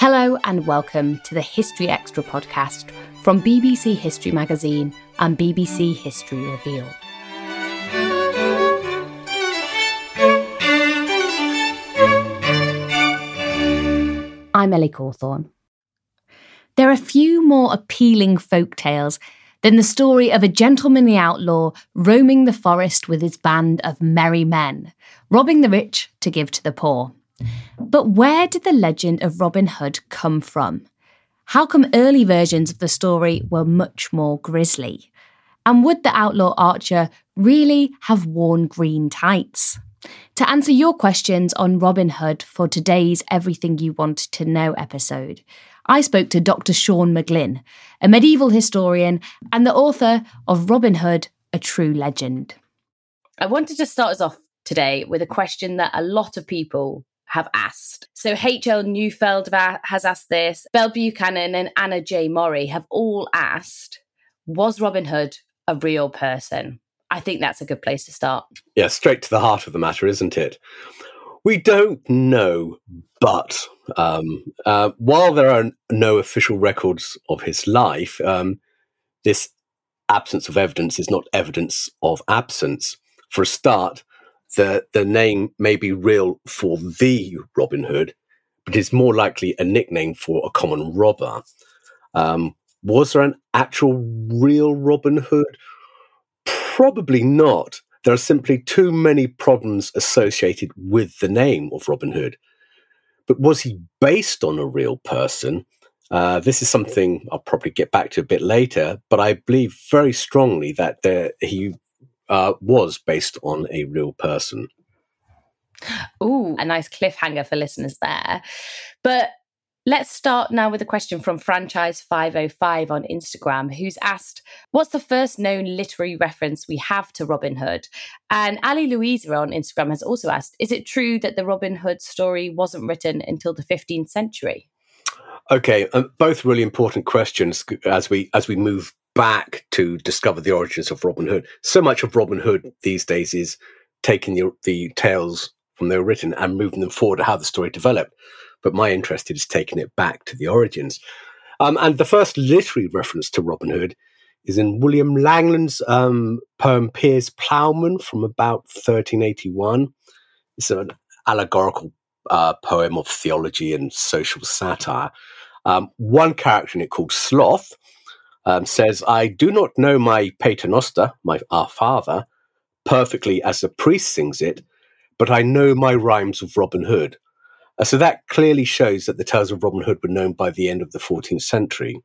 Hello and welcome to the History Extra podcast from BBC History Magazine and BBC History Revealed. I'm Ellie Cawthorne. There are few more appealing folk tales than the story of a gentlemanly outlaw roaming the forest with his band of merry men, robbing the rich to give to the poor. But where did the legend of Robin Hood come from? How come early versions of the story were much more grisly? And would the outlaw archer really have worn green tights? To answer your questions on Robin Hood for today's Everything You Want to Know episode, I spoke to Dr. Sean McGlynn, a medieval historian and the author of Robin Hood, A True Legend. I wanted to start us off today with a question that a lot of people have asked. So H.L. Neufeld has asked this, Belle Buchanan and Anna J. Murray have all asked, was Robin Hood a real person? I think that's a good place to start. Yeah, straight to the heart of the matter, isn't it? We don't know, but um, uh, while there are no official records of his life, um, this absence of evidence is not evidence of absence. For a start, the, the name may be real for the Robin Hood, but is more likely a nickname for a common robber. Um, was there an actual real Robin Hood? Probably not. There are simply too many problems associated with the name of Robin Hood. But was he based on a real person? Uh, this is something I'll probably get back to a bit later, but I believe very strongly that there, he uh, was based on a real person. Ooh, a nice cliffhanger for listeners there. But Let's start now with a question from Franchise505 on Instagram, who's asked, What's the first known literary reference we have to Robin Hood? And Ali Louisa on Instagram has also asked, Is it true that the Robin Hood story wasn't written until the 15th century? Okay, um, both really important questions as we as we move back to discover the origins of Robin Hood. So much of Robin Hood these days is taking the, the tales from they were written and moving them forward to how the story developed but my interest is taking it back to the origins. Um, and the first literary reference to Robin Hood is in William Langland's um, poem Piers Plowman from about 1381. It's an allegorical uh, poem of theology and social satire. Um, one character in it, called Sloth, um, says, I do not know my paternoster, my our father, perfectly as the priest sings it, but I know my rhymes of Robin Hood. Uh, so that clearly shows that the tales of Robin Hood were known by the end of the 14th century.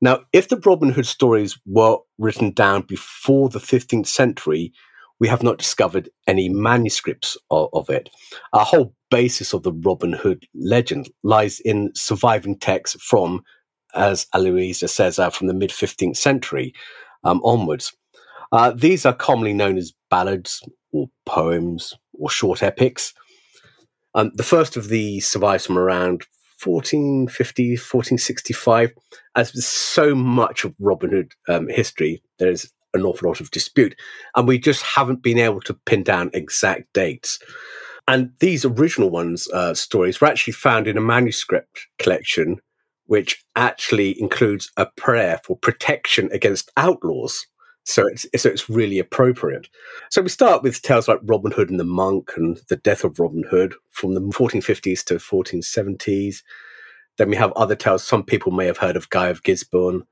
Now, if the Robin Hood stories were written down before the 15th century, we have not discovered any manuscripts of, of it. Our whole basis of the Robin Hood legend lies in surviving texts from, as Aloisa says, uh, from the mid 15th century um, onwards. Uh, these are commonly known as ballads or poems or short epics. Um, the first of these survives from around 1450, 1465. As with so much of Robin Hood um, history, there's an awful lot of dispute, and we just haven't been able to pin down exact dates. And these original ones, uh, stories, were actually found in a manuscript collection, which actually includes a prayer for protection against outlaws. So it's so it's really appropriate. So we start with tales like Robin Hood and the Monk and the death of Robin Hood from the 1450s to 1470s. Then we have other tales. Some people may have heard of Guy of Gisborne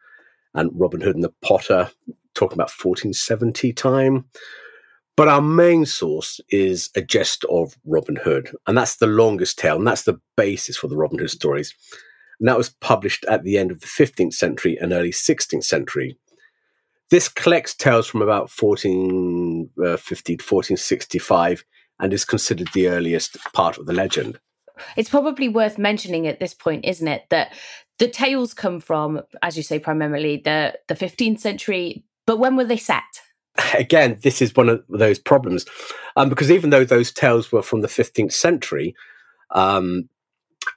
and Robin Hood and the Potter, talking about 1470 time. But our main source is A Gest of Robin Hood, and that's the longest tale, and that's the basis for the Robin Hood stories. And that was published at the end of the 15th century and early 16th century. This collects tales from about 1450 uh, to 1465 and is considered the earliest part of the legend. It's probably worth mentioning at this point, isn't it, that the tales come from, as you say, primarily the, the 15th century, but when were they set? Again, this is one of those problems, um, because even though those tales were from the 15th century, um,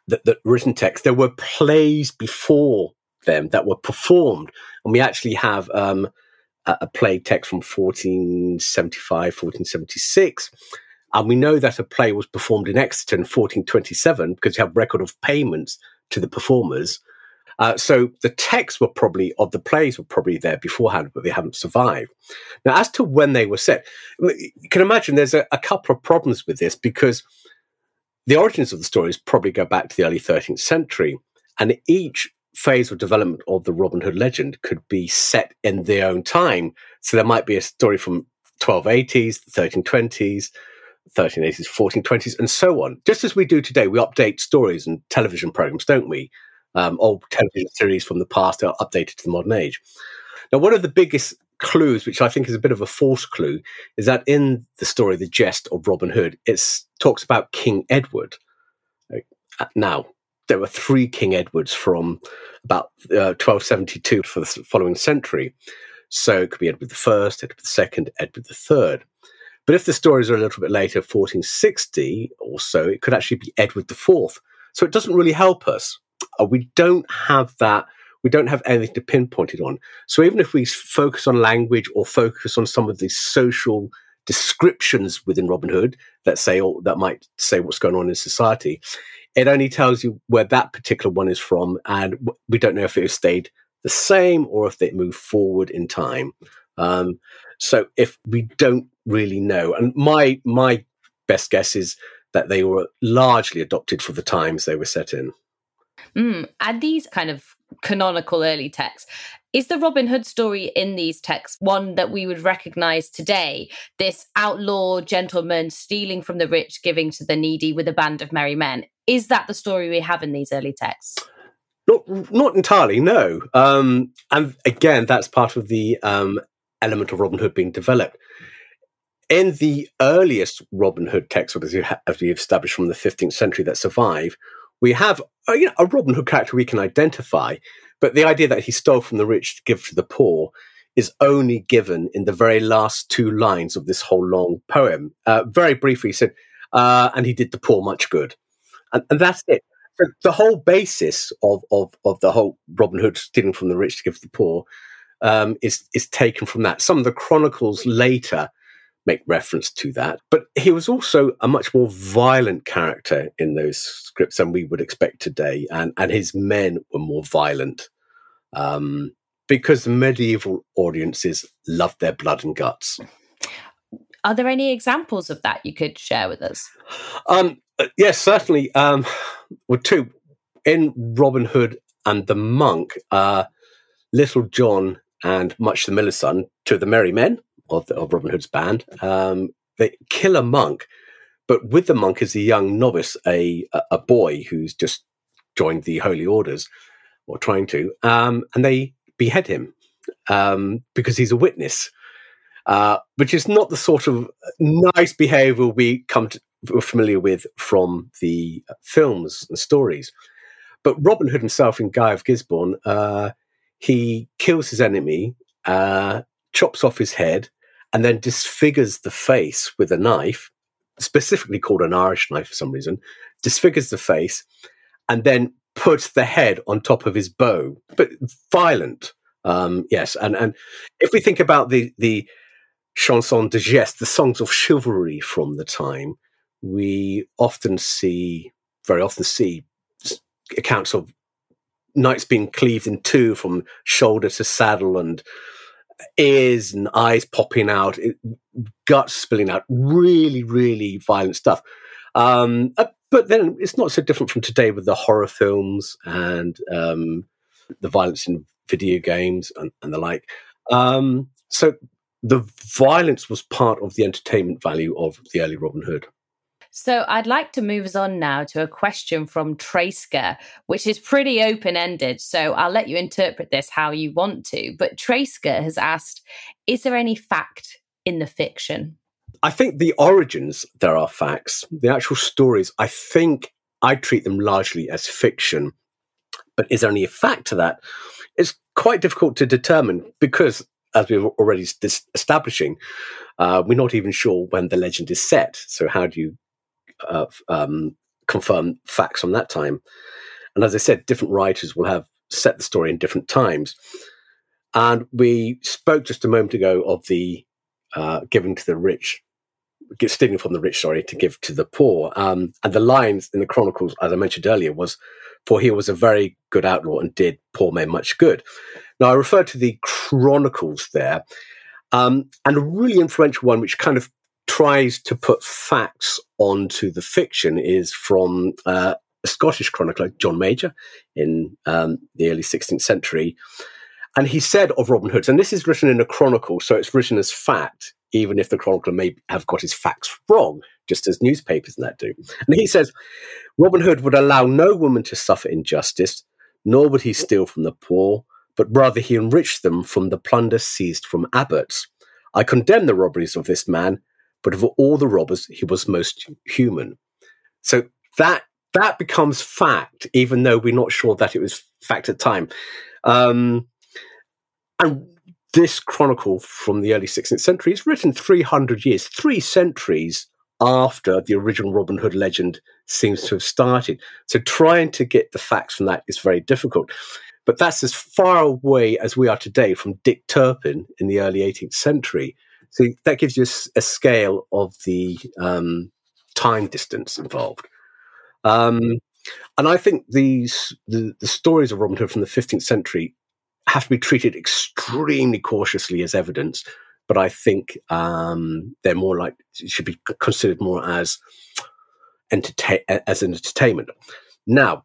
the written text, there were plays before them that were performed, and we actually have um, a, a play text from 1475, 1476 and we know that a play was performed in Exeter in 1427 because you have record of payments to the performers. Uh, so the texts were probably of the plays were probably there beforehand, but they haven't survived. Now, as to when they were set, you can imagine there's a, a couple of problems with this because the origins of the stories probably go back to the early 13th century, and each phase of development of the Robin Hood legend could be set in their own time. So there might be a story from 1280s, 1320s, 1380s, 1420s, and so on. Just as we do today, we update stories and television programs, don't we? Um, old television series from the past are updated to the modern age. Now, one of the biggest clues, which I think is a bit of a false clue, is that in the story, The Gest of Robin Hood, it talks about King Edward. Uh, now, there were three King Edwards from about uh, 1272 for the following century. So it could be Edward I, Edward II, Edward III. But if the stories are a little bit later, 1460 or so, it could actually be Edward IV. So it doesn't really help us. Uh, we don't have that. We don't have anything to pinpoint it on. So even if we focus on language or focus on some of the social descriptions within Robin Hood that say or that might say what's going on in society, it only tells you where that particular one is from, and we don't know if it stayed the same or if it moved forward in time. Um, so if we don't really know, and my my best guess is that they were largely adopted for the times they were set in. Mm, and these kind of canonical early texts. Is the Robin Hood story in these texts one that we would recognize today? This outlaw gentleman stealing from the rich, giving to the needy with a band of merry men. Is that the story we have in these early texts? Not, not entirely, no. Um, and again, that's part of the um, element of Robin Hood being developed. In the earliest Robin Hood texts, as, you we established from the 15th century that survive, we have a, you know, a Robin Hood character we can identify, but the idea that he stole from the rich to give to the poor is only given in the very last two lines of this whole long poem. Uh, very briefly, he said, uh, and he did the poor much good. And, and that's it. So the whole basis of, of, of the whole Robin Hood stealing from the rich to give to the poor um, is is taken from that. Some of the chronicles later make reference to that, but he was also a much more violent character in those scripts than we would expect today, and and his men were more violent. Um, because medieval audiences loved their blood and guts. Are there any examples of that you could share with us? Um, yes, certainly. Um, well, two in Robin Hood and the Monk. Uh, Little John and Much the Miller's Son, to the merry men of, the, of Robin Hood's band. Um, they kill a monk, but with the monk is a young novice, a, a boy who's just joined the holy orders or trying to, um, and they behead him um, because he's a witness, uh, which is not the sort of nice behavior we come to, we're familiar with from the films and stories. But Robin Hood himself in Guy of Gisborne uh, he kills his enemy, uh, chops off his head, and then disfigures the face with a knife, specifically called an Irish knife for some reason, disfigures the face, and then puts the head on top of his bow. But violent, um, yes. And and if we think about the the chansons de geste, the songs of chivalry from the time, we often see, very often see accounts of knights being cleaved in two from shoulder to saddle and ears and eyes popping out, it, guts spilling out, really, really violent stuff. Um, uh, but then it's not so different from today with the horror films and um, the violence in video games and, and the like. Um, so the violence was part of the entertainment value of the early Robin Hood. So I'd like to move us on now to a question from Trasker, which is pretty open ended. So I'll let you interpret this how you want to. But Trasker has asked Is there any fact in the fiction? I think the origins, there are facts. The actual stories, I think I treat them largely as fiction. But is there any fact to that? It's quite difficult to determine because, as we are already establishing, uh, we're not even sure when the legend is set. So, how do you uh, um, confirm facts from that time. And as I said, different writers will have set the story in different times. And we spoke just a moment ago of the uh, giving to the rich, stealing from the rich, sorry, to give to the poor. Um, and the lines in the Chronicles, as I mentioned earlier, was, "For he was a very good outlaw and did poor men much good." Now I refer to the Chronicles there, um, and a really influential one, which kind of tries to put facts onto the fiction is from uh, a Scottish chronicler, John Major, in um, the early 16th century. And he said of Robin Hood, and this is written in a chronicle, so it's written as fact, even if the chronicler may have got his facts wrong, just as newspapers and that do. And he says, Robin Hood would allow no woman to suffer injustice, nor would he steal from the poor, but rather he enriched them from the plunder seized from abbots. I condemn the robberies of this man, but of all the robbers, he was most human. So that that becomes fact, even though we're not sure that it was fact at the time. Um, and this chronicle from the early 16th century is written 300 years, three centuries after the original Robin Hood legend seems to have started. So trying to get the facts from that is very difficult. But that's as far away as we are today from Dick Turpin in the early 18th century, so that gives you a, a scale of the um, time distance involved. Um, and I think these the, the stories of Robin Hood from the 15th century have to be treated extremely cautiously as evidence. But I think um, they're more like should be considered more as entertain as an entertainment. Now,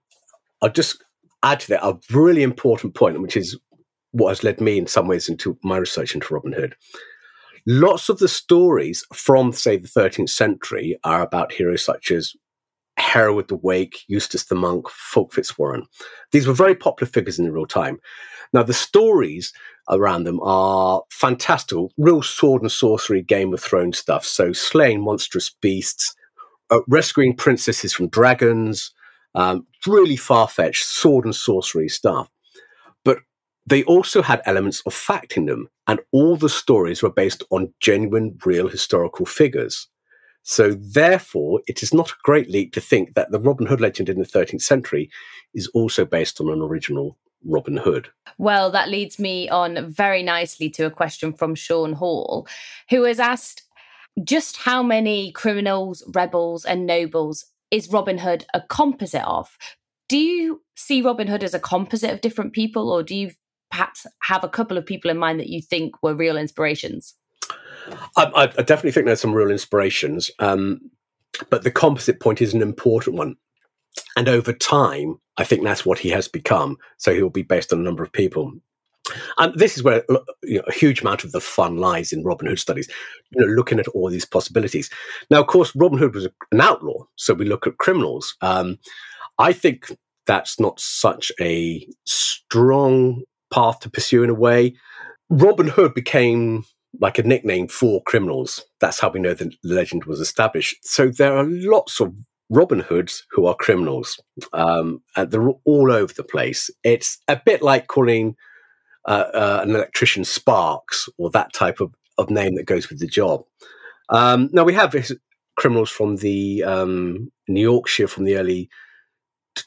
I'll just add to that a really important point, which is what has led me in some ways into my research into Robin Hood. Lots of the stories from, say, the 13th century are about heroes such as Hereward the Wake, Eustace the Monk, Fulk Fitzwarren. These were very popular figures in the real time. Now, the stories around them are fantastical, real sword and sorcery, Game of Thrones stuff. So, slaying monstrous beasts, uh, rescuing princesses from dragons, um, really far fetched sword and sorcery stuff. They also had elements of fact in them, and all the stories were based on genuine, real historical figures. So, therefore, it is not a great leap to think that the Robin Hood legend in the 13th century is also based on an original Robin Hood. Well, that leads me on very nicely to a question from Sean Hall, who has asked just how many criminals, rebels, and nobles is Robin Hood a composite of? Do you see Robin Hood as a composite of different people, or do you perhaps have a couple of people in mind that you think were real inspirations? I, I definitely think there's some real inspirations, um, but the composite point is an important one. And over time, I think that's what he has become. So he'll be based on a number of people. And this is where you know, a huge amount of the fun lies in Robin Hood studies, you know, looking at all these possibilities. Now, of course, Robin Hood was an outlaw, so we look at criminals. Um, I think that's not such a strong path to pursue in a way. Robin Hood became like a nickname for criminals. That's how we know the legend was established. So there are lots of Robin Hoods who are criminals. Um, and they're all over the place. It's a bit like calling uh, uh, an electrician Sparks or that type of, of name that goes with the job. Um, now we have criminals from the um, New Yorkshire from the early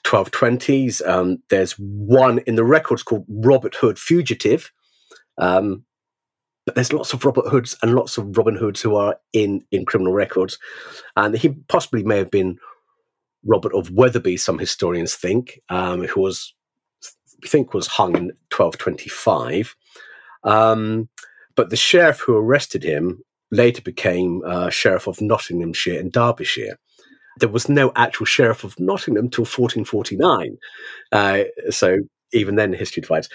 1220s. Um, there's one in the records called Robert Hood Fugitive. Um, but there's lots of Robert Hoods and lots of Robin Hoods who are in, in criminal records. And he possibly may have been Robert of Wetherby, some historians think, um, who was, I think, was hung in 1225. Um, But the sheriff who arrested him later became uh, sheriff of Nottinghamshire and Derbyshire. There was no actual sheriff of Nottingham till 1449. Uh, so even then, history divides.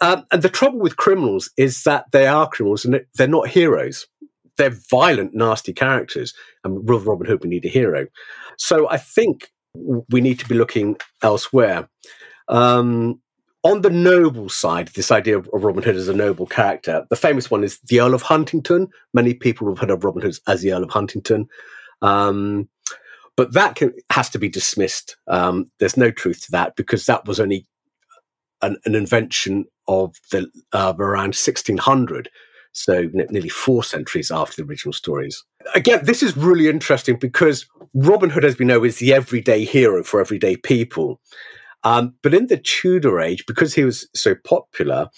Um, and the trouble with criminals is that they are criminals and they're not heroes. They're violent, nasty characters. And with Robin Hood, we need a hero. So I think we need to be looking elsewhere. Um, on the noble side, this idea of Robin Hood as a noble character, the famous one is the Earl of Huntingdon. Many people have heard of Robin Hood as the Earl of Huntingdon. Um, but that can, has to be dismissed. Um, there's no truth to that because that was only an, an invention of the uh, around 1600 so nearly four centuries after the original stories. Again, this is really interesting because Robin Hood, as we know, is the everyday hero for everyday people. Um, but in the Tudor age, because he was so popular,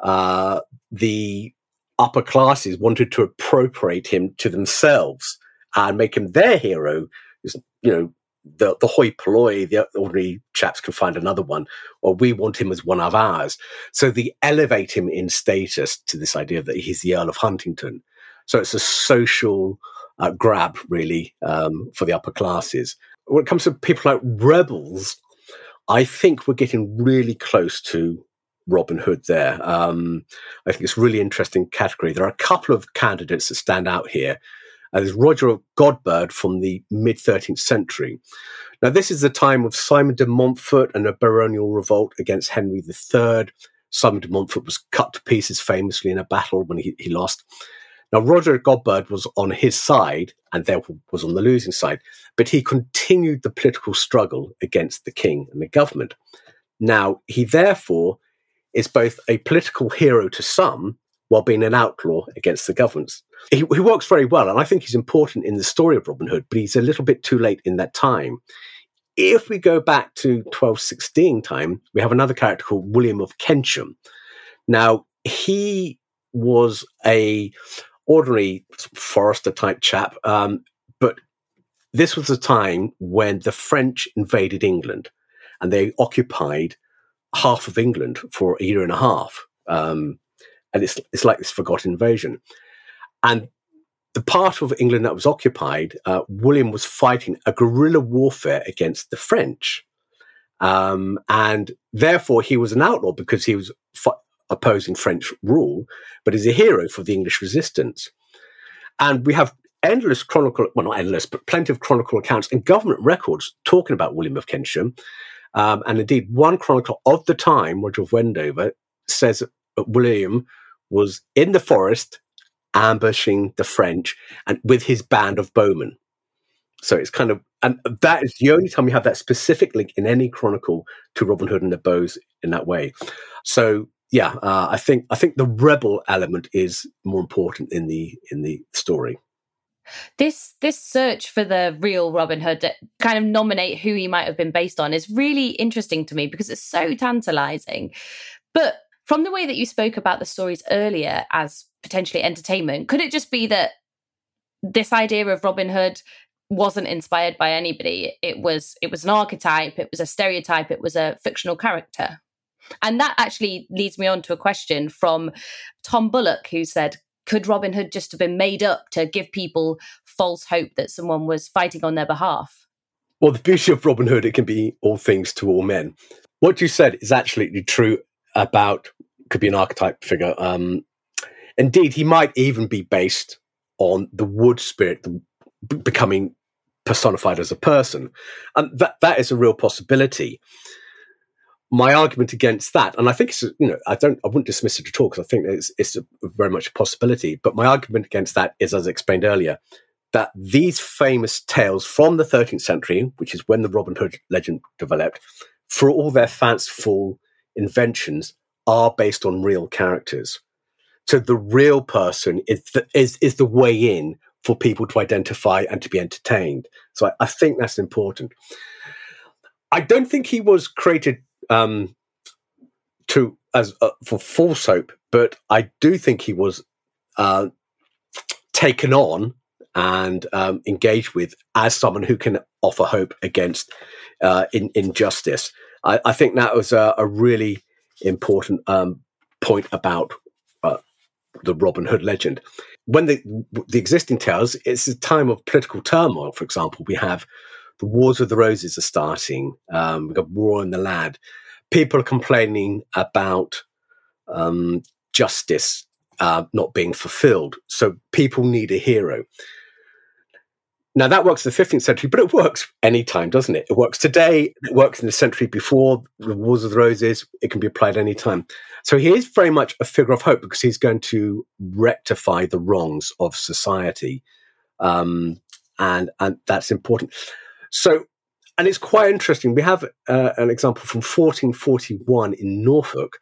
uh, the upper classes wanted to appropriate him to themselves and make him their hero. You know, the, the hoi polloi, the ordinary chaps can find another one, or we want him as one of ours. So they elevate him in status to this idea that he's the Earl of Huntingdon. So it's a social uh, grab, really, um, for the upper classes. When it comes to people like rebels, I think we're getting really close to Robin Hood there. Um, I think it's a really interesting category. There are a couple of candidates that stand out here. Uh, there's Roger Godberd from the mid 13th century. Now, this is the time of Simon de Montfort and a baronial revolt against Henry III. Simon de Montfort was cut to pieces famously in a battle when he, he lost. Now, Roger Godberd was on his side and therefore was on the losing side, but he continued the political struggle against the king and the government. Now, he therefore is both a political hero to some while being an outlaw against the governments. He, he, works very well, and I think he's important in the story of Robin Hood, but he's a little bit too late in that time. If we go back to 1216 time, we have another character called William of Kensham. Now, he was a ordinary forester type chap, um, but this was a time when the French invaded England and they occupied half of England for a year and a half. Um, and it's it's like this forgotten invasion. And the part of England that was occupied, uh, William was fighting a guerrilla warfare against the French, um, and therefore he was an outlaw because he was opposing French rule, but he's a hero for the English resistance. And we have endless chronicle, well, not endless, but plenty of chronicle accounts and government records talking about William of Kensham. Um, and indeed, one chronicle of the time, Roger of Wendover, says that William was in the forest ambushing the French and with his band of bowmen. So it's kind of, and that is the only time we have that specific link in any chronicle to Robin Hood and the bows in that way. So yeah, uh, I think I think the rebel element is more important in the in the story. This this search for the real Robin Hood to kind of nominate who he might have been based on is really interesting to me because it's so tantalizing. But from the way that you spoke about the stories earlier as potentially entertainment, could it just be that this idea of Robin Hood wasn't inspired by anybody? It was it was an archetype, it was a stereotype, it was a fictional character. And that actually leads me on to a question from Tom Bullock, who said, Could Robin Hood just have been made up to give people false hope that someone was fighting on their behalf? Well, the beauty of Robin Hood, it can be all things to all men. What you said is absolutely true about could be an archetype figure. Um, indeed, he might even be based on the wood spirit b- becoming personified as a person, and that that is a real possibility. My argument against that, and I think it's you know I don't I wouldn't dismiss it at all because I think it's it's a, very much a possibility. But my argument against that is, as I explained earlier, that these famous tales from the 13th century, which is when the Robin Hood legend developed, for all their fanciful inventions, are based on real characters. So the real person is the, is, is the way in for people to identify and to be entertained. So I, I think that's important. I don't think he was created um, to as uh, for false hope, but I do think he was uh, taken on and um, engaged with as someone who can offer hope against uh, in, injustice. I, I, think that was a, a really important um, point about uh, the Robin Hood legend. When the the existing tales, it's a time of political turmoil. For example, we have the Wars of the Roses are starting. Um, we've got War in the Land. People are complaining about um, justice uh, not being fulfilled. So people need a hero. Now that works in the 15th century, but it works anytime, doesn't it? It works today. It works in the century before the Wars of the Roses. It can be applied anytime. So he is very much a figure of hope because he's going to rectify the wrongs of society, um, and and that's important. So, and it's quite interesting. We have uh, an example from 1441 in Norfolk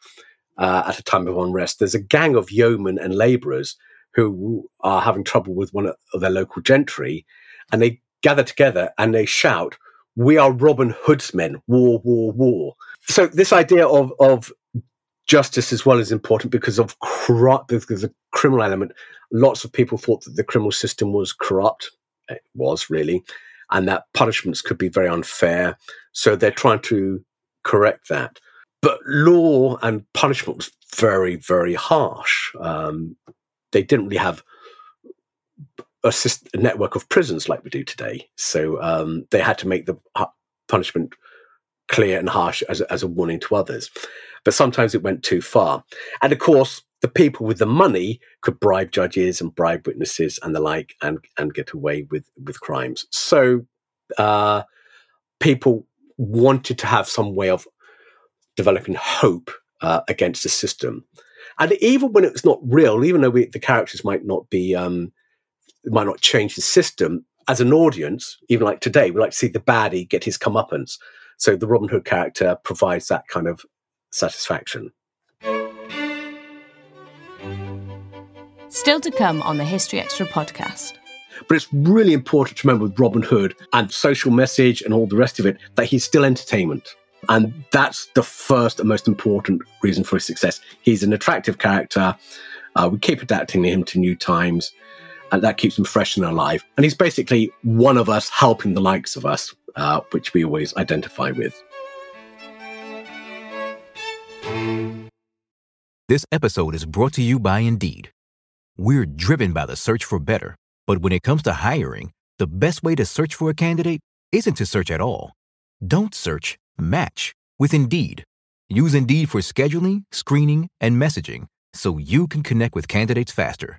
uh, at a time of unrest. There's a gang of yeomen and labourers who are having trouble with one of their local gentry and they gather together and they shout, "We are Robin Hood's men! War, war, war!" So this idea of of justice as well is important because of a criminal element. Lots of people thought that the criminal system was corrupt. It was really, and that punishments could be very unfair. So they're trying to correct that. But law and punishment was very, very harsh. Um, they didn't really have a, system, a network of prisons like we do today. So um, they had to make the punishment clear and harsh as, as a warning to others. But sometimes it went too far. And of course, the people with the money could bribe judges and bribe witnesses and the like and, and get away with, with crimes. So uh, people wanted to have some way of developing hope uh, against the system. And even when it's not real, even though we, the characters might not be um, it might not change the system. As an audience, even like today, we like to see the baddie get his comeuppance. So the Robin Hood character provides that kind of satisfaction. Still to come on the History Extra podcast. But it's really important to remember with Robin Hood and social message and all the rest of it that he's still entertainment. And that's the first and most important reason for his success. He's an attractive character. Uh, we keep adapting him to new times and that keeps him fresh and alive. And he's basically one of us helping the likes of us, uh, which we always identify with. This episode is brought to you by Indeed. We're driven by the search for better, but when it comes to hiring, the best way to search for a candidate isn't to search at all. Don't search, match with Indeed. Use Indeed for scheduling, screening, and messaging so you can connect with candidates faster.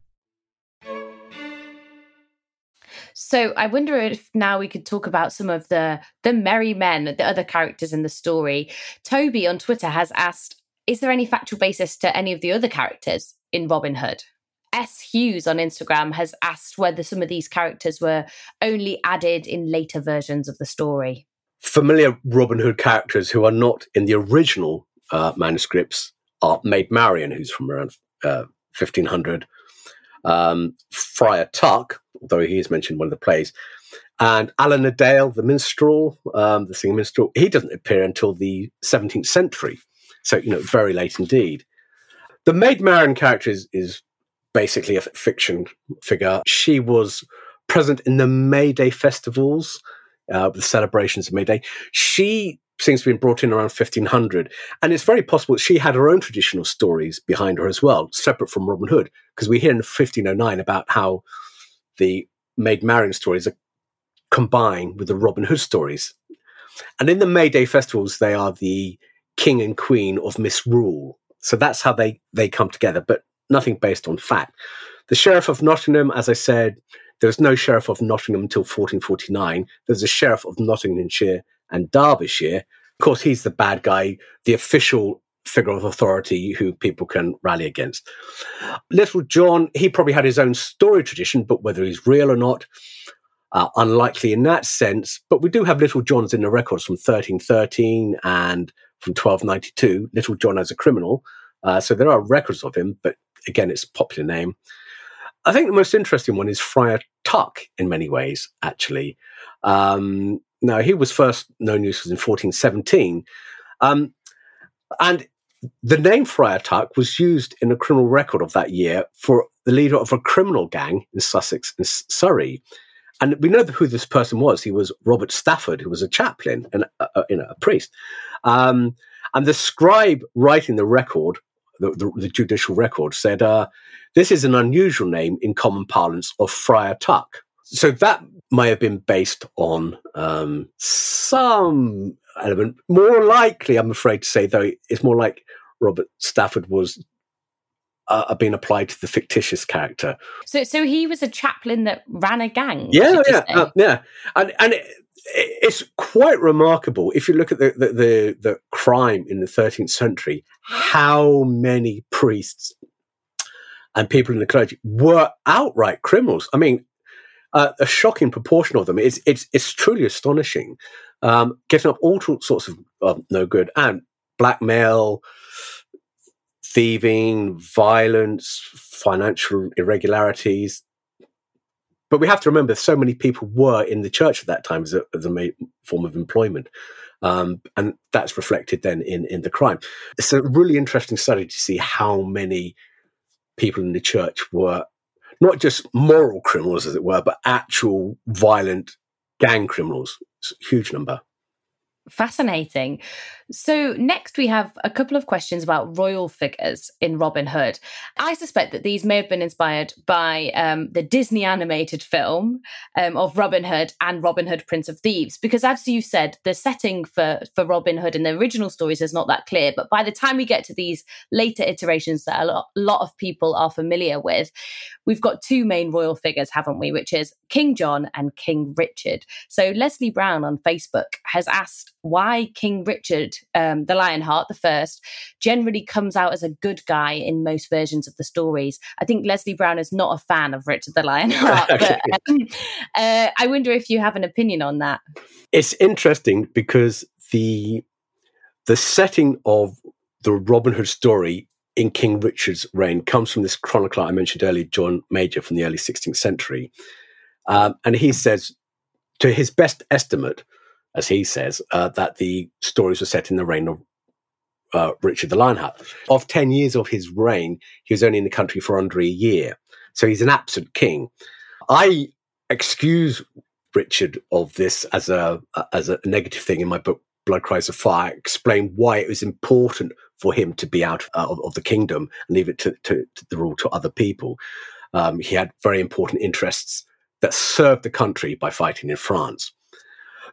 So I wonder if now we could talk about some of the the merry men, the other characters in the story. Toby on Twitter has asked, is there any factual basis to any of the other characters in Robin Hood? S. Hughes on Instagram has asked whether some of these characters were only added in later versions of the story. Familiar Robin Hood characters who are not in the original uh, manuscripts are Maid Marian, who's from around uh, 1500, um, Friar Tuck, although he is mentioned in one of the plays, and Alan a Dale, the minstrel, um, the singing minstrel, he doesn't appear until the 17th century. So, you know, very late indeed. The Maid Marian character is, is basically a fiction figure. She was present in the May Day festivals uh, the celebrations of May Day. She seems to have been brought in around 1500. And it's very possible she had her own traditional stories behind her as well, separate from Robin Hood, because we hear in 1509 about how the Maid Marian stories are combined with the Robin Hood stories. And in the May Day festivals, they are the king and queen of misrule. So that's how they, they come together, but nothing based on fact. The Sheriff of Nottingham, as I said, there was no Sheriff of Nottingham until 1449. There's a Sheriff of Nottinghamshire and Derbyshire. Of course, he's the bad guy, the official figure of authority who people can rally against. Little John, he probably had his own story tradition, but whether he's real or not, uh, unlikely in that sense. But we do have Little John's in the records from 1313 and from 1292, Little John as a criminal. Uh, so there are records of him, but again, it's a popular name. I think the most interesting one is Friar Tuck in many ways, actually. Um, now, he was first known use in 1417. Um, and the name Friar Tuck was used in a criminal record of that year for the leader of a criminal gang in Sussex and Surrey. And we know who this person was. He was Robert Stafford, who was a chaplain and a, you know, a priest. Um, and the scribe writing the record, the, the, the judicial record, said, uh, This is an unusual name in common parlance of Friar Tuck. So that may have been based on um, some element. More likely, I'm afraid to say, though, it's more like Robert Stafford was uh, being applied to the fictitious character. So, so he was a chaplain that ran a gang. Yeah, yeah, uh, yeah, and and it, it's quite remarkable if you look at the, the the, the crime in the 13th century. How many priests and people in the clergy were outright criminals? I mean, uh, a shocking proportion of them. It's it's it's truly astonishing. Um, getting up all sorts of uh, no good and blackmail, thieving, violence, financial irregularities. But we have to remember, so many people were in the church at that time as a, as a form of employment. Um, and that's reflected then in, in the crime. It's a really interesting study to see how many people in the church were not just moral criminals, as it were, but actual violent gang criminals. Huge number. Fascinating. So, next we have a couple of questions about royal figures in Robin Hood. I suspect that these may have been inspired by um, the Disney animated film um, of Robin Hood and Robin Hood, Prince of Thieves, because as you said, the setting for, for Robin Hood in the original stories is not that clear. But by the time we get to these later iterations that a lot, a lot of people are familiar with, we've got two main royal figures, haven't we? Which is King John and King Richard. So, Leslie Brown on Facebook has asked why King Richard um, the Lionheart, the first, generally comes out as a good guy in most versions of the stories. I think Leslie Brown is not a fan of Richard the Lionheart, but um, uh, I wonder if you have an opinion on that. It's interesting because the the setting of the Robin Hood story in King Richard's reign comes from this chronicler I mentioned earlier, John Major from the early 16th century. Um, and he says, to his best estimate, as he says, uh, that the stories were set in the reign of uh, Richard the Lionheart. Of 10 years of his reign, he was only in the country for under a year. So he's an absent king. I excuse Richard of this as a as a negative thing in my book Blood Cries Afar. Explain why it was important for him to be out uh, of, of, the kingdom and leave it to, to, to the rule to other people. Um, he had very important interests that served the country by fighting in France.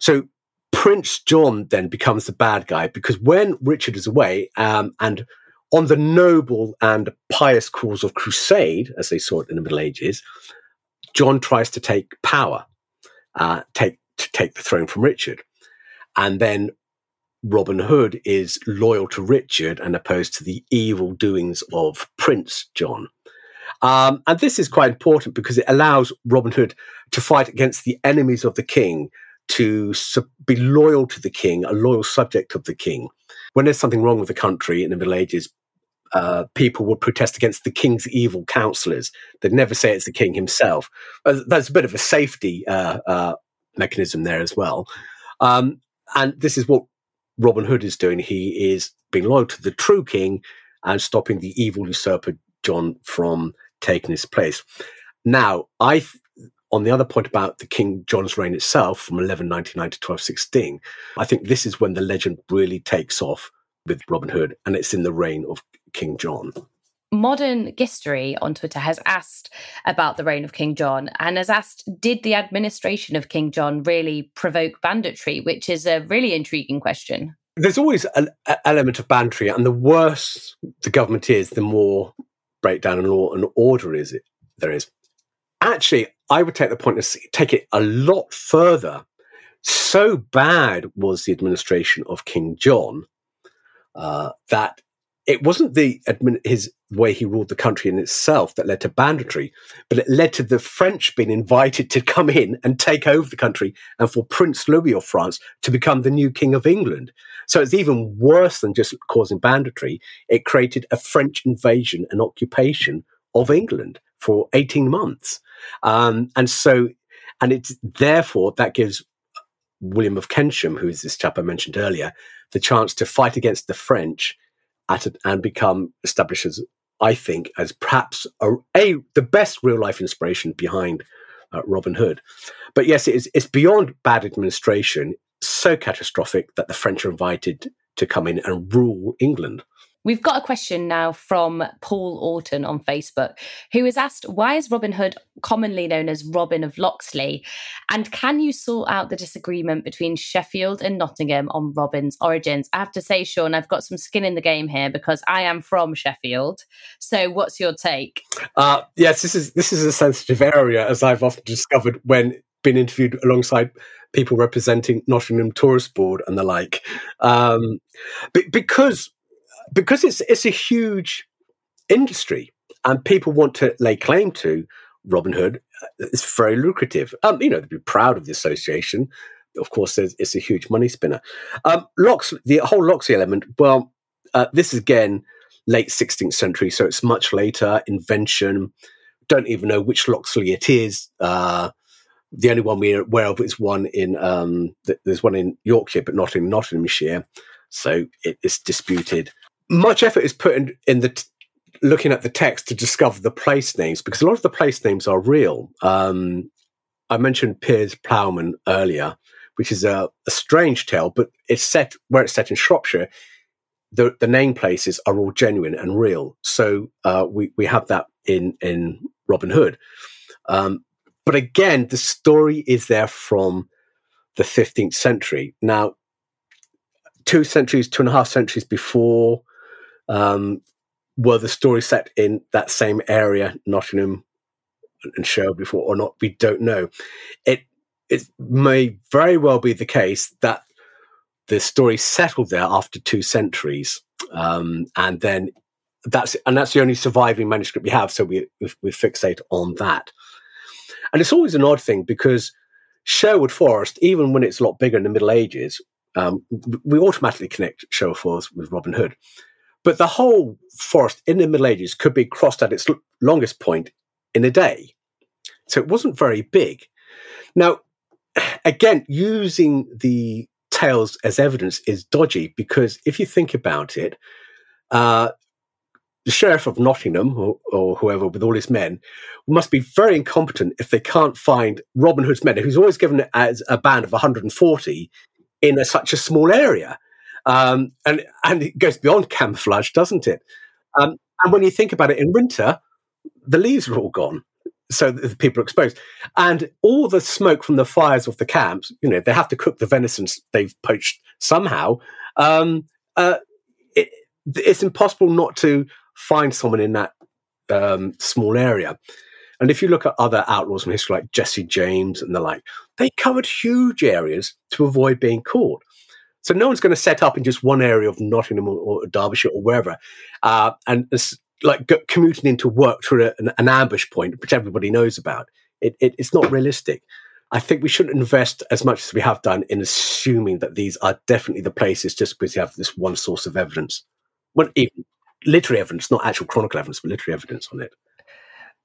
So Prince John then becomes the bad guy because when Richard is away um, and on the noble and pious cause of crusade, as they saw it in the Middle Ages, John tries to take power, uh, take to take the throne from Richard, and then Robin Hood is loyal to Richard and opposed to the evil doings of Prince John. Um, and this is quite important because it allows Robin Hood to fight against the enemies of the king to be loyal to the king, a loyal subject of the king. When there's something wrong with the country in the Middle Ages, uh, people would protest against the king's evil counselors. They'd never say it's the king himself. Uh, there's a bit of a safety uh, uh, mechanism there as well. Um, and this is what Robin Hood is doing. He is being loyal to the true king and stopping the evil usurper John from taking his place. Now, I on the other point about the King John's reign itself from 1199 to 1216, I think this is when the legend really takes off with Robin Hood, and it's in the reign of King John. Modern Gistery on Twitter has asked about the reign of King John and has asked, did the administration of King John really provoke banditry? Which is a really intriguing question. There's always an element of banditry, and the worse the government is, the more breakdown in law and order is it there is. Actually, I would take the point to take it a lot further. So bad was the administration of King John uh, that it wasn't the admin, his way he ruled the country in itself that led to banditry, but it led to the French being invited to come in and take over the country and for Prince Louis of France to become the new King of England. So it's even worse than just causing banditry. It created a French invasion and occupation of England for 18 months. Um, and so, and it's therefore that gives William of Kensham, who is this chap I mentioned earlier, the chance to fight against the French it and become established as, I think, as perhaps a, a the best real life inspiration behind uh, Robin Hood. But yes, it is, it's beyond bad administration, so catastrophic that the French are invited to come in and rule England. We've got a question now from Paul Orton on Facebook, who has asked, Why is Robin Hood commonly known as Robin of Locksley? And can you sort out the disagreement between Sheffield and Nottingham on Robin's origins? I have to say, Sean, I've got some skin in the game here because I am from Sheffield. So what's your take? Uh, yes, this is this is a sensitive area, as I've often discovered when being interviewed alongside people representing Nottingham Tourist Board and the like. Um, because because it's it's a huge industry and people want to lay claim to Robin Hood. Uh, it's very lucrative. Um, you know, to be proud of the association. Of course, it's a huge money spinner. Um, Locks, the whole Locksley element. Well, uh, this is again late 16th century, so it's much later. Invention. Don't even know which Locksley it is. Uh, the only one we're aware of is one in um, there's one in Yorkshire, but not in Nottinghamshire. So it is disputed much effort is put in, in the t- looking at the text to discover the place names because a lot of the place names are real. Um, I mentioned Piers Plowman earlier, which is a, a, strange tale, but it's set where it's set in Shropshire. The, the name places are all genuine and real. So uh, we we have that in in Robin Hood. Um, but again, the story is there from the 15th century. Now, two centuries, two and a half centuries before um, were the story set in that same area, Nottingham and Sherwood before or not? We don't know. It it may very well be the case that the story settled there after two centuries, um, and then that's and that's the only surviving manuscript we have. So we we, we fixate on that. And it's always an odd thing because Sherwood Forest, even when it's a lot bigger in the Middle Ages, um, we automatically connect Sherwood Forest with Robin Hood. But the whole forest in the Middle Ages could be crossed at its longest point in a day. So it wasn't very big. Now, again, using the tales as evidence is dodgy because if you think about it, uh, the sheriff of Nottingham or, or, whoever with all his men must be very incompetent if they can't find Robin Hood's men, who's always given as a band of 140 in a, such a small area. Um, and and it goes beyond camouflage, doesn't it? Um, and when you think about it, in winter, the leaves are all gone, so the people are exposed, and all the smoke from the fires of the camps. You know, they have to cook the venison they've poached somehow. Um, uh, it, it's impossible not to find someone in that um, small area. And if you look at other outlaws from history, like Jesse James and the like, they covered huge areas to avoid being caught. So no one's going to set up in just one area of Nottingham or, Derbyshire or wherever, uh, and like commuting into work through an, an, ambush point, which everybody knows about. It, it, it's not realistic. I think we shouldn't invest as much as we have done in assuming that these are definitely the places just because you have this one source of evidence. Well, even literary evidence, not actual chronicle evidence, but literary evidence on it.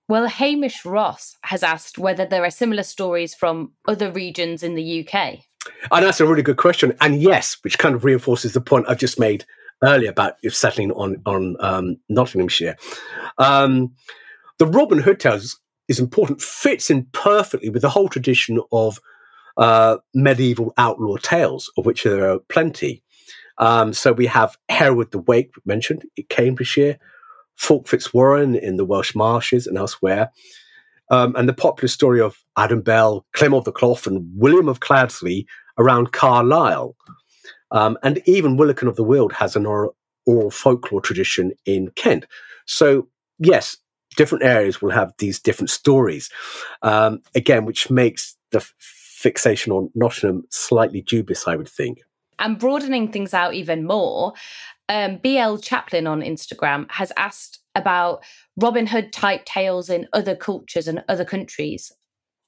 Well, Hamish Ross has asked whether there are similar stories from other regions in the UK. And that's a really good question. And yes, which kind of reinforces the point I've just made earlier about settling on on um, Nottinghamshire. Um, the Robin Hood tales is important, fits in perfectly with the whole tradition of uh, medieval outlaw tales, of which there are plenty. Um, so we have Hereward the Wake mentioned in Cambridgeshire, Fulk Fitzwarren in the Welsh Marches and elsewhere, um, and the popular story of Adam Bell, Clim of the Clough, and William of Cloudesley around Carlisle. Um, and even Willikin of the Weald has an oral, oral folklore tradition in Kent. So, yes, different areas will have these different stories. Um, again, which makes the fixation on Nottingham slightly dubious, I would think. And broadening things out even more, um, BL Chaplin on Instagram has asked about Robin Hood type tales in other cultures and other countries.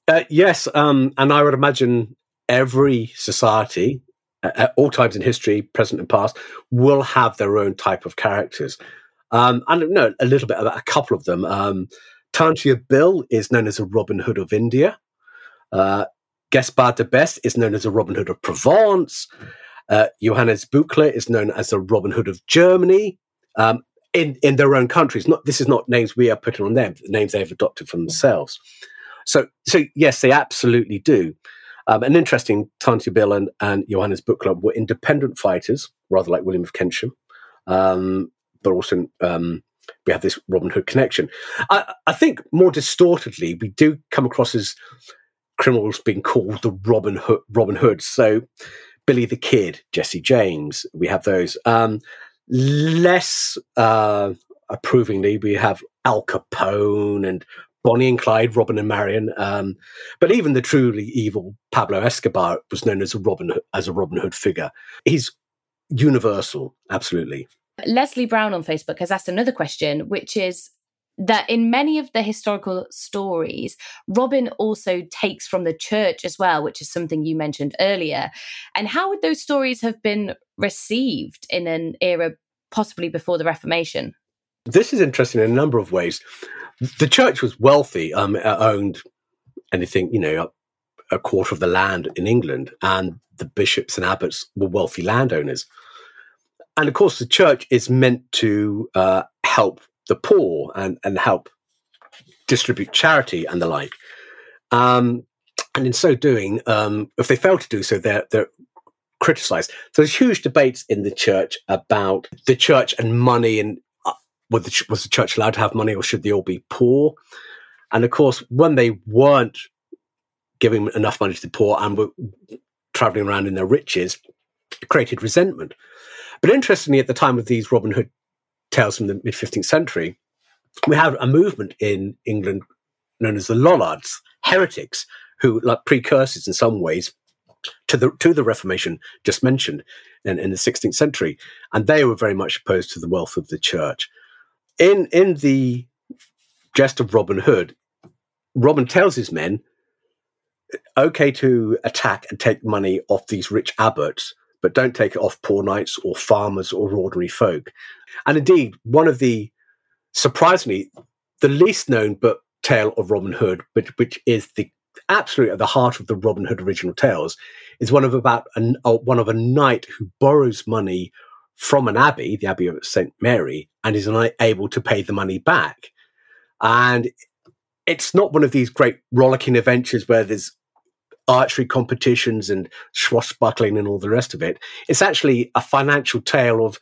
Uh, yes, um, and I would imagine every society, at all times in history, present and past, will have their own type of characters. Um, know a little bit about a couple of them. Um, Tantia Bhil is known as a Robin Hood of India. Uh, Gaspard de Besse is known as a Robin Hood of Provence. Uh, Johannes Bückler is known as the Robin Hood of Germany. Um, in, in their own countries. Not this is not names we are putting on them, the names they've adopted for themselves. So so yes, they absolutely do. Um, an interesting Tantia Bhil and, and Johannes club were independent fighters, rather like William of Kensham, um, but also um, we have this Robin Hood connection. I, I, think more distortedly, we do come across as criminals being called the Robin Hood. Robin Hoods. So Billy the Kid, Jesse James, we have those. Um, less uh, approvingly, we have Al Capone and Bonnie and Clyde, Robin and Marion. Um, but even the truly evil Pablo Escobar was known as a Robin as a Robin Hood figure. He's universal, absolutely. Leslie Brown on Facebook has asked another question, which is that in many of the historical stories, Robin also takes from the church as well, which is something you mentioned earlier. And how would those stories have been received in an era possibly before the Reformation? This is interesting in a number of ways. The church was wealthy, um, owned anything, you know, a quarter of the land in England, and the bishops and abbots were wealthy landowners. And of course, the church is meant to uh, help the poor and, and help distribute charity and the like. Um, and in so doing, um, if they fail to do so, they're, they're criticized. So there's huge debates in the church about the church and money and uh, was the, was the church allowed to have money or should they all be poor? And of course, when they weren't giving enough money to the poor and were traveling around in their riches, created resentment. But interestingly, at the time of these Robin Hood tales from the mid 15th century, we have a movement in England known as the Lollards, heretics, who, like precursors in some ways to the to the Reformation just mentioned in, in the 16th century, and they were very much opposed to the wealth of the church. In in the Gest of Robin Hood, Robin tells his men, "Okay to attack and take money off these rich abbots." But don't take it off poor knights or farmers or ordinary folk. And indeed, one of the surprisingly the least known but tale of Robin Hood, but which is the absolutely at the heart of the Robin Hood original tales, is one of about a, uh, one of a knight who borrows money from an abbey, the Abbey of St. Mary, and is unable to pay the money back. And it's not one of these great rollicking adventures where there's archery competitions and swashbuckling and all the rest of it. It's actually a financial tale of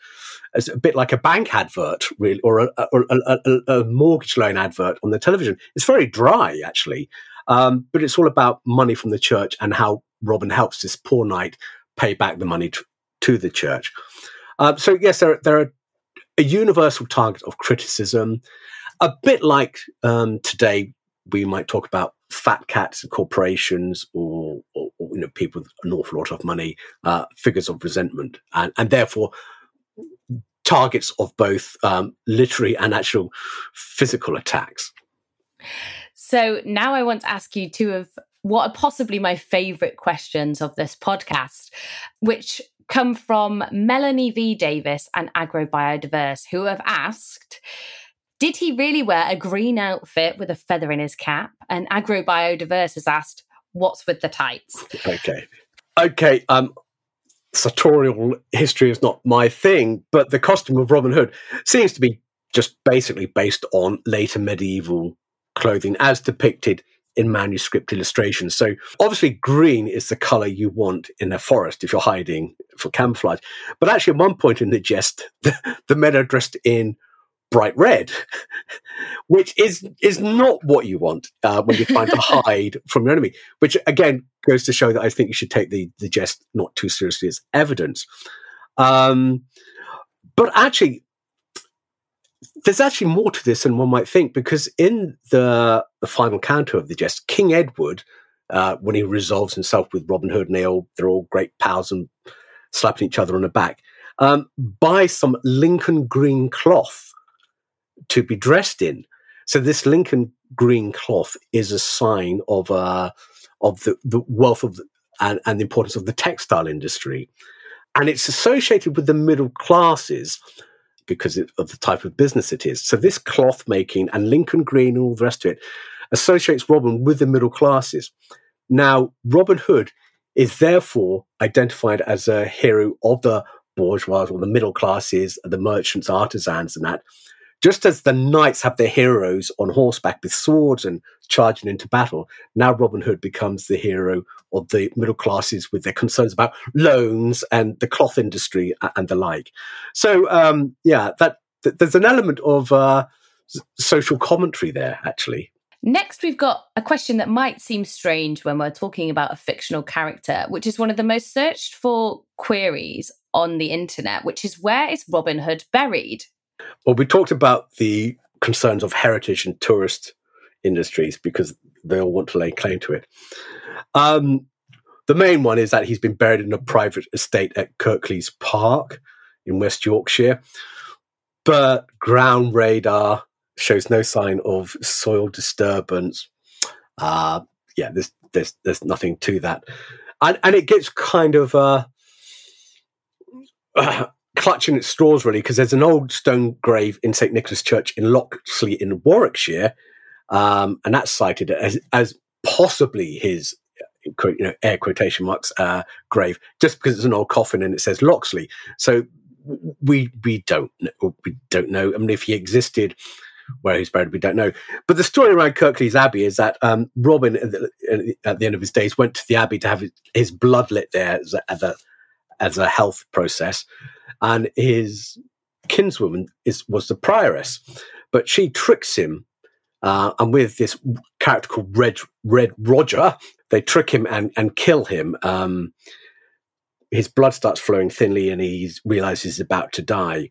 it's a bit like a bank advert, really, or a, or a, a, a mortgage loan advert on the television. It's very dry, actually. Um, but it's all about money from the church and how Robin helps this poor knight pay back the money to, the church. Uh, so yes, there, there are a universal target of criticism, a bit like um, today we might talk about fat cats and corporations or, or, or, you know people with an awful lot of money, uh, figures of resentment, and, and therefore targets of both um, literary and actual physical attacks. So now I want to ask you two of what are possibly my favorite questions of this podcast, which come from Melanie V. Davis and Agrobiodiverse, who have asked, did he really wear a green outfit with a feather in his cap? And Agrobiodiverse has asked, what's with the tights? Okay. Okay. Um, sartorial history is not my thing, but the costume of Robin Hood seems to be just basically based on later medieval clothing as depicted in manuscript illustrations. So obviously green is the color you want in a forest if you're hiding for camouflage. But actually at one point in the Gest, the, the men are dressed in bright red, which is is not what you want uh, when you're trying to hide from your enemy. Which again goes to show that I think you should take the the Gest not too seriously as evidence. Um, but actually, there's actually more to this than one might think because in the the final counter of the Gest, King Edward, uh, when he resolves himself with Robin Hood, and they all they're all great pals and slapping each other on the back, um, buys some Lincoln green cloth to be dressed in. So this Lincoln green cloth is a sign of uh, of the, the wealth of the, and, and the importance of the textile industry, and it's associated with the middle classes because of the type of business it is. So this cloth making and Lincoln green and all the rest of it associates Robin with the middle classes. Now Robin Hood is therefore identified as a hero of the bourgeois or the middle classes, the merchants, artisans, and that. Just as the knights have their heroes on horseback with swords and charging into battle, now Robin Hood becomes the hero of the middle classes with their concerns about loans and the cloth industry and the like. So, um, yeah, that, that, there's an element of uh, social commentary there, actually. Next, we've got a question that might seem strange when we're talking about a fictional character, which is one of the most searched for queries on the internet, which is where is Robin Hood buried? Well, we talked about the concerns of heritage and tourist industries because they all want to lay claim to it. Um, the main one is that he's been buried in a private estate at Kirklees Park in West Yorkshire, but ground radar shows no sign of soil disturbance. Uh, yeah, there's there's there's nothing to that, and and it gets kind of uh, clutching at straws really because there's an old stone grave in St Nicholas Church in Locksley in Warwickshire, um, and that's cited as as possibly his you know air quotation marks uh, grave just because it's an old coffin and it says Locksley. So we we don't know, we don't know. I mean, if he existed. Where he's buried, we don't know. But the story around Kirklees Abbey is that um, Robin, at the, end of his days, went to the abbey to have his, his blood lit there as a, as a, as a health process and his kinswoman is was the prioress, but she tricks him, uh, and with this character called Red Red Roger, they trick him and and kill him. Um, his blood starts flowing thinly, and he realizes he's about to die.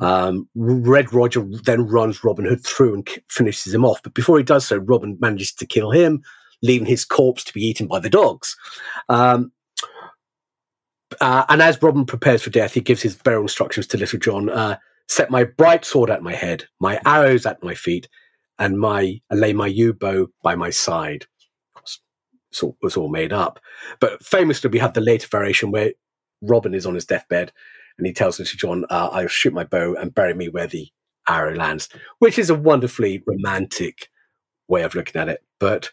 Um, Red Roger then runs Robin Hood through and finishes him off. But before he does so, Robin manages to kill him, leaving his corpse to be eaten by the dogs. Um, uh, and as Robin prepares for death, he gives his burial instructions to Little John: uh, "Set my bright sword at my head, my arrows at my feet, and my lay my yew bow by my side." Of course, it's all, it's all made up. But famously, we have the later variation where Robin is on his deathbed, and he tells Little John, uh, "I'll shoot my bow and bury me where the arrow lands," which is a wonderfully romantic way of looking at it. But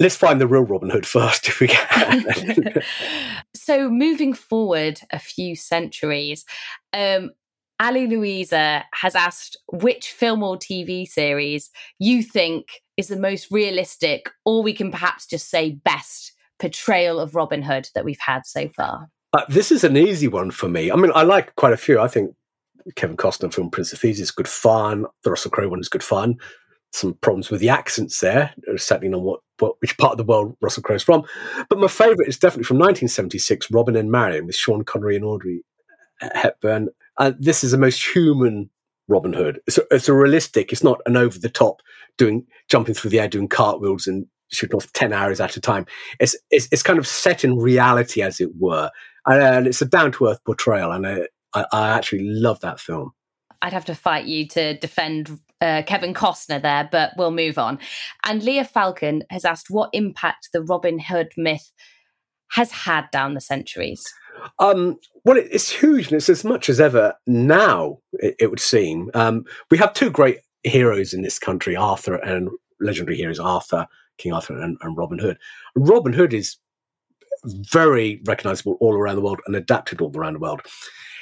let's find the real Robin Hood first if we can. so moving forward a few centuries, um, Ali Louisa has asked which film or TV series you think is the most realistic, or we can perhaps just say best portrayal of Robin Hood that we've had so far. Uh, this is an easy one for me. I mean, I like quite a few. I think Kevin Costner film Prince of Thieves is good fun. The Russell Crowe one is good fun some problems with the accents there, uh, depending on what, what which part of the world Russell Crowe's from. But my favourite is definitely from 1976, Robin and Marian with Sean Connery and Audrey Hepburn. And this is the most human Robin Hood. It's a, it's a realistic. It's not an over the top doing jumping through the air, doing cartwheels and shooting off ten hours at a time. It's it's, it's kind of set in reality, as it were, and, uh, it's a down to earth portrayal. And I, I, I actually love that film. I'd have to fight you to defend uh, Kevin Costner there, but we'll move on. And Leah Falcon has asked what impact the Robin Hood myth has had down the centuries. Um, well, it's huge, and it's as much as ever now. It, it would seem um, we have two great heroes in this country: Arthur and legendary heroes Arthur, King Arthur, and, and Robin Hood. Robin Hood is very recognizable all around the world and adapted all around the world.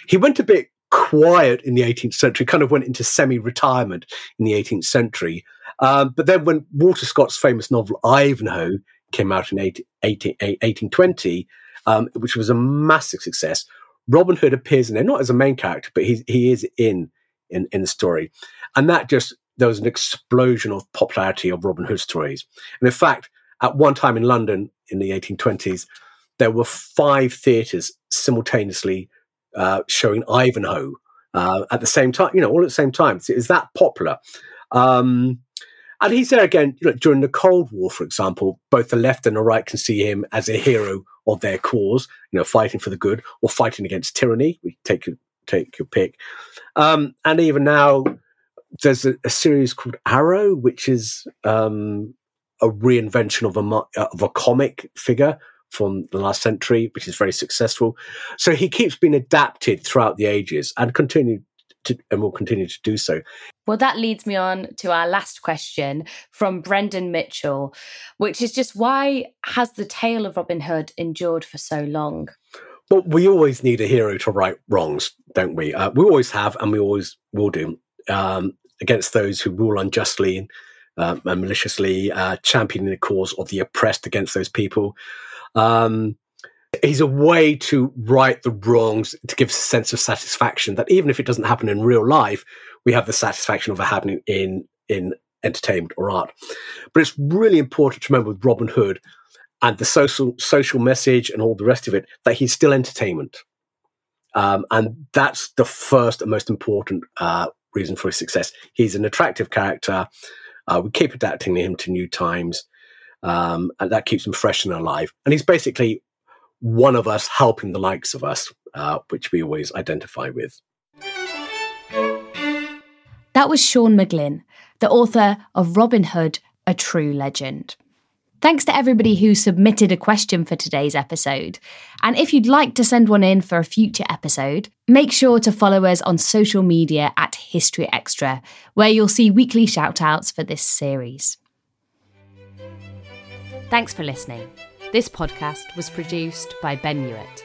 He went a bit quiet in the 18th century, kind of went into semi retirement in the 18th century. Um, but then when Walter Scott's famous novel Ivanhoe came out in 18, 18, 1820, um, which was a massive success, Robin Hood appears in there, not as a main character, but he, he is in, in, in the story. And that just, there was an explosion of popularity of Robin Hood stories. And in fact, at one time in London in the 1820s, there were five theatres simultaneously uh, showing Ivanhoe uh, at the same time, you know, all at the same time. Is that popular? Um, and he's there again you know, during the Cold War, for example. Both the left and the right can see him as a hero of their cause, you know, fighting for the good or fighting against tyranny. We take your take your pick. Um, and even now, there's a, a, series called Arrow, which is um, a reinvention of a of a comic figure from the last century, which is very successful. So he keeps being adapted throughout the ages and continue to, and will continue to do so. Well, that leads me on to our last question from Brendan Mitchell, which is just why has the tale of Robin Hood endured for so long? Well, we always need a hero to right wrongs, don't we? Uh, we always have, and we always will do um, against those who rule unjustly uh, and maliciously, uh, championing the cause of the oppressed against those people. Um, he's a way to right the wrongs to give a sense of satisfaction that even if it doesn't happen in real life, we have the satisfaction of it happening in in entertainment or art. But it's really important to remember with Robin Hood and the social social message and all the rest of it that he's still entertainment, um, and that's the first and most important uh, reason for his success. He's an attractive character. Uh, we keep adapting him to new times. Um, and that keeps him fresh and alive. And he's basically one of us helping the likes of us, uh, which we always identify with. That was Sean McGlynn, the author of Robin Hood, A True Legend. Thanks to everybody who submitted a question for today's episode. And if you'd like to send one in for a future episode, make sure to follow us on social media at History Extra, where you'll see weekly shoutouts for this series. Thanks for listening. This podcast was produced by Ben Hewitt.